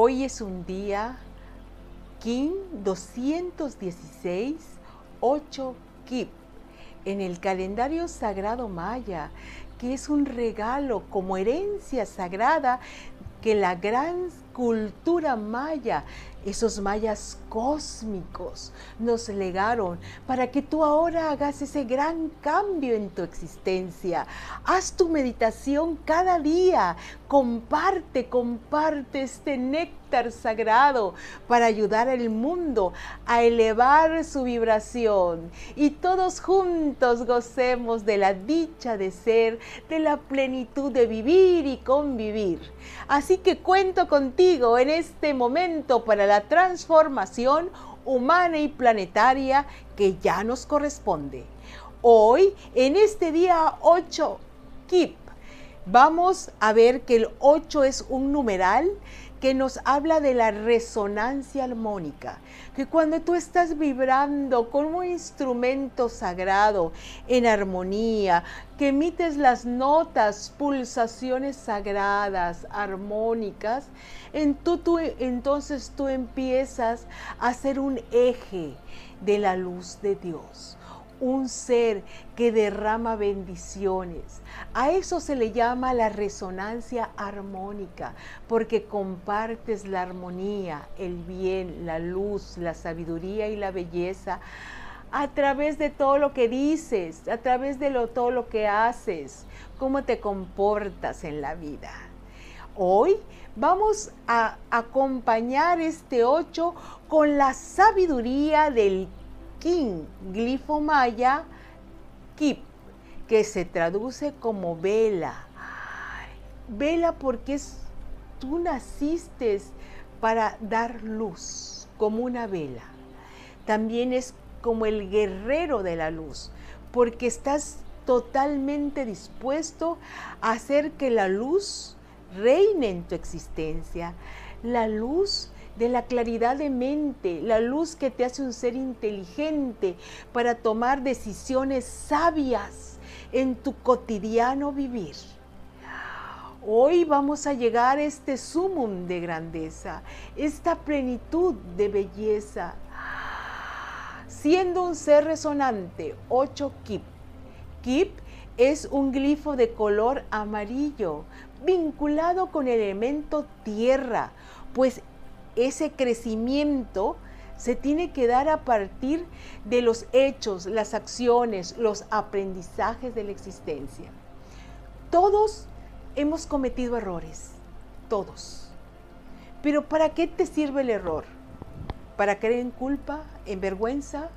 Hoy es un día King 216 8 Kip en el calendario sagrado maya, que es un regalo como herencia sagrada que la gran cultura maya esos mayas cósmicos nos legaron para que tú ahora hagas ese gran cambio en tu existencia. Haz tu meditación cada día. Comparte, comparte este néctar sagrado para ayudar al mundo a elevar su vibración. Y todos juntos gocemos de la dicha de ser, de la plenitud de vivir y convivir. Así que cuento contigo en este momento para la transformación humana y planetaria que ya nos corresponde. Hoy, en este día 8, KIP, vamos a ver que el 8 es un numeral que nos habla de la resonancia armónica, que cuando tú estás vibrando con un instrumento sagrado en armonía, que emites las notas, pulsaciones sagradas, armónicas, entonces tú empiezas a ser un eje de la luz de Dios un ser que derrama bendiciones. A eso se le llama la resonancia armónica, porque compartes la armonía, el bien, la luz, la sabiduría y la belleza a través de todo lo que dices, a través de todo lo que haces, cómo te comportas en la vida. Hoy vamos a acompañar este 8 con la sabiduría del King, glifo maya, Kip, que se traduce como vela. vela porque es, tú naciste para dar luz, como una vela. También es como el guerrero de la luz, porque estás totalmente dispuesto a hacer que la luz reine en tu existencia. La luz de la claridad de mente, la luz que te hace un ser inteligente para tomar decisiones sabias en tu cotidiano vivir. Hoy vamos a llegar a este sumum de grandeza, esta plenitud de belleza, siendo un ser resonante, 8 Kip. Kip es un glifo de color amarillo vinculado con el elemento tierra, pues ese crecimiento se tiene que dar a partir de los hechos, las acciones, los aprendizajes de la existencia. Todos hemos cometido errores, todos. Pero ¿para qué te sirve el error? ¿Para creer en culpa, en vergüenza?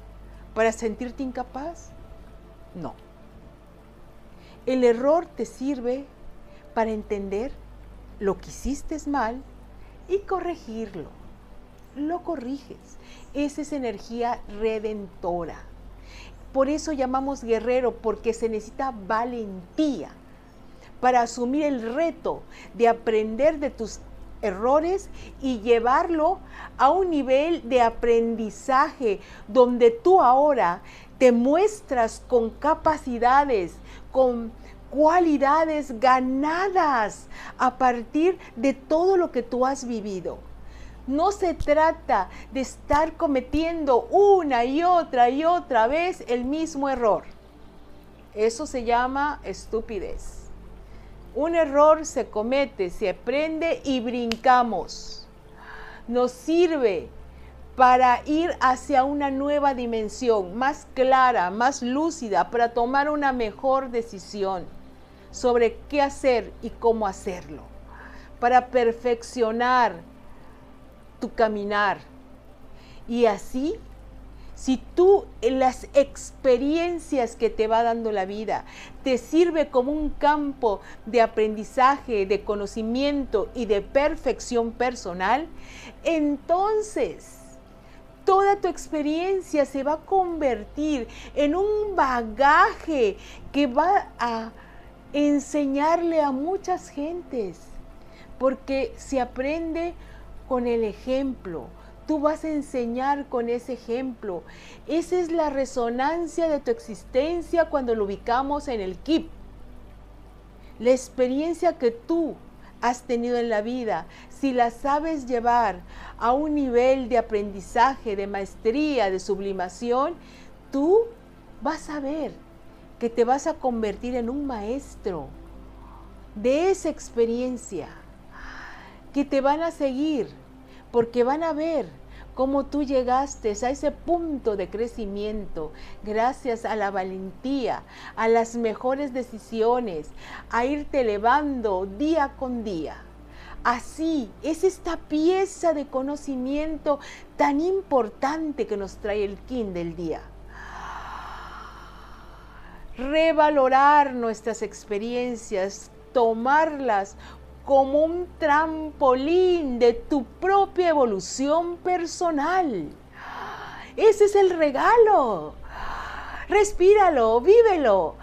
¿Para sentirte incapaz? No. El error te sirve para entender lo que hiciste mal y corregirlo. Lo corriges. Esa es energía redentora. Por eso llamamos guerrero, porque se necesita valentía para asumir el reto de aprender de tus errores y llevarlo a un nivel de aprendizaje donde tú ahora te muestras con capacidades, con cualidades ganadas a partir de todo lo que tú has vivido. No se trata de estar cometiendo una y otra y otra vez el mismo error. Eso se llama estupidez. Un error se comete, se aprende y brincamos. Nos sirve para ir hacia una nueva dimensión, más clara, más lúcida, para tomar una mejor decisión sobre qué hacer y cómo hacerlo, para perfeccionar tu caminar. Y así, si tú las experiencias que te va dando la vida te sirve como un campo de aprendizaje, de conocimiento y de perfección personal, entonces toda tu experiencia se va a convertir en un bagaje que va a enseñarle a muchas gentes, porque se aprende con el ejemplo. Tú vas a enseñar con ese ejemplo. Esa es la resonancia de tu existencia cuando lo ubicamos en el KIP. La experiencia que tú has tenido en la vida, si las sabes llevar a un nivel de aprendizaje, de maestría, de sublimación, tú vas a ver que te vas a convertir en un maestro de esa experiencia, que te van a seguir, porque van a ver cómo tú llegaste a ese punto de crecimiento gracias a la valentía, a las mejores decisiones, a irte elevando día con día. Así es esta pieza de conocimiento tan importante que nos trae el King del día. Revalorar nuestras experiencias, tomarlas como un trampolín de tu propia evolución personal. Ese es el regalo. Respíralo, vívelo.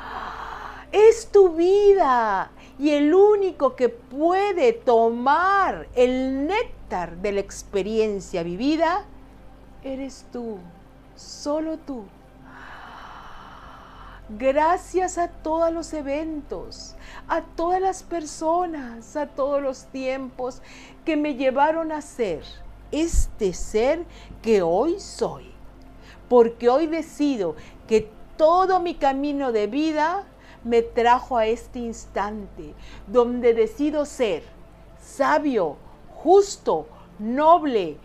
Es tu vida y el único que puede tomar el néctar de la experiencia vivida eres tú, solo tú. Gracias a todos los eventos, a todas las personas, a todos los tiempos que me llevaron a ser este ser que hoy soy. Porque hoy decido que todo mi camino de vida me trajo a este instante donde decido ser sabio, justo, noble,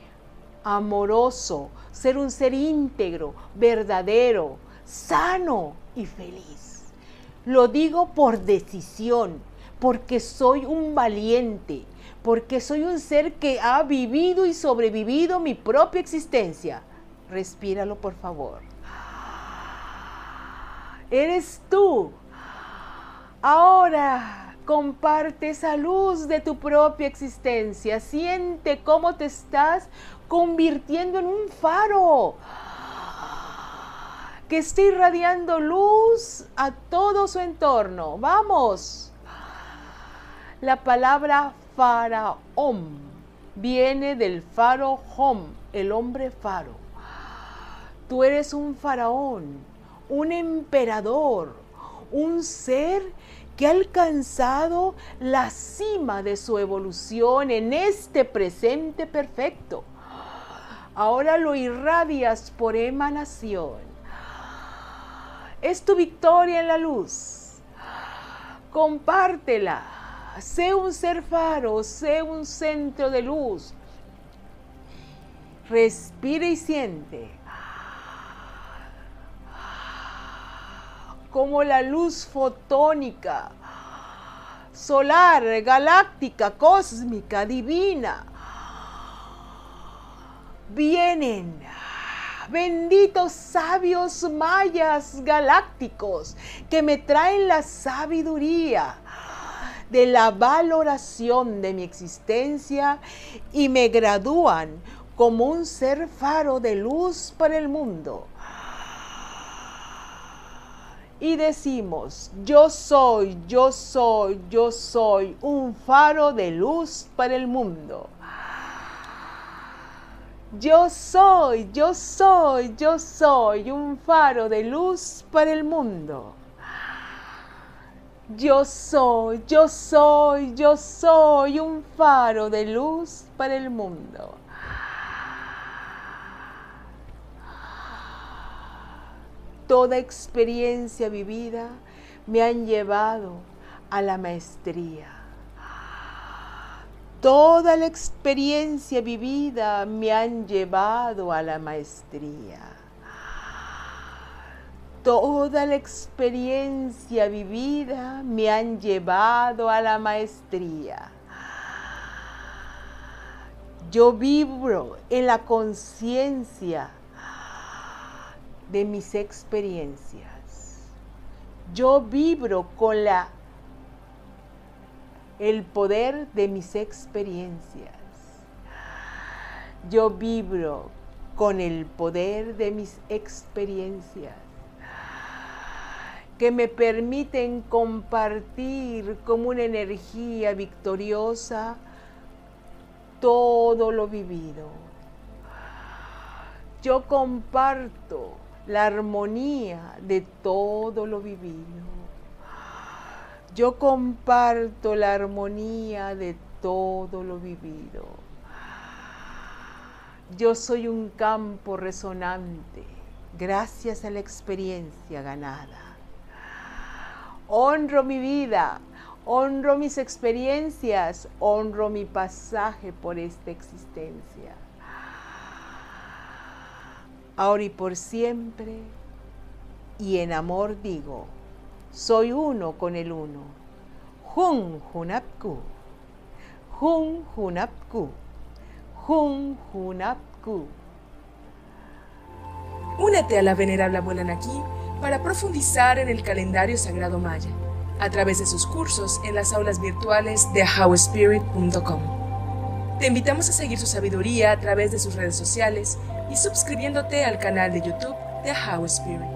amoroso, ser un ser íntegro, verdadero, sano y feliz. Lo digo por decisión, porque soy un valiente, porque soy un ser que ha vivido y sobrevivido mi propia existencia. Respíralo, por favor. Eres tú. Ahora comparte esa luz de tu propia existencia. Siente cómo te estás convirtiendo en un faro que esté irradiando luz a todo su entorno. Vamos. La palabra faraón viene del faro hom, el hombre faro. Tú eres un faraón, un emperador, un ser que ha alcanzado la cima de su evolución en este presente perfecto. Ahora lo irradias por emanación es tu victoria en la luz. Compártela. Sé un ser faro, sé un centro de luz. Respira y siente. Como la luz fotónica, solar, galáctica, cósmica, divina, vienen benditos sabios mayas galácticos que me traen la sabiduría de la valoración de mi existencia y me gradúan como un ser faro de luz para el mundo. Y decimos, yo soy, yo soy, yo soy un faro de luz para el mundo. Yo soy, yo soy, yo soy un faro de luz para el mundo. Yo soy, yo soy, yo soy un faro de luz para el mundo. Toda experiencia vivida me han llevado a la maestría Toda la experiencia vivida me han llevado a la maestría. Toda la experiencia vivida me han llevado a la maestría. Yo vibro en la conciencia de mis experiencias. Yo vibro con la el poder de mis experiencias. Yo vibro con el poder de mis experiencias que me permiten compartir como una energía victoriosa todo lo vivido. Yo comparto la armonía de todo lo vivido Yo comparto la armonía de todo lo vivido. Yo soy un campo resonante gracias a la experiencia ganada. Honro mi vida, honro mis experiencias, honro mi pasaje por esta existencia. Ahora y por siempre, y en amor digo, soy uno con el uno. Jun Junapku. Jun Junapku. Jun Junapku. Únete a la venerable abuela Naki para profundizar en el calendario sagrado maya a través de sus cursos en las aulas virtuales de howspirit.com. Te invitamos a seguir su sabiduría a través de sus redes sociales y suscribiéndote al canal de YouTube de How Spirit.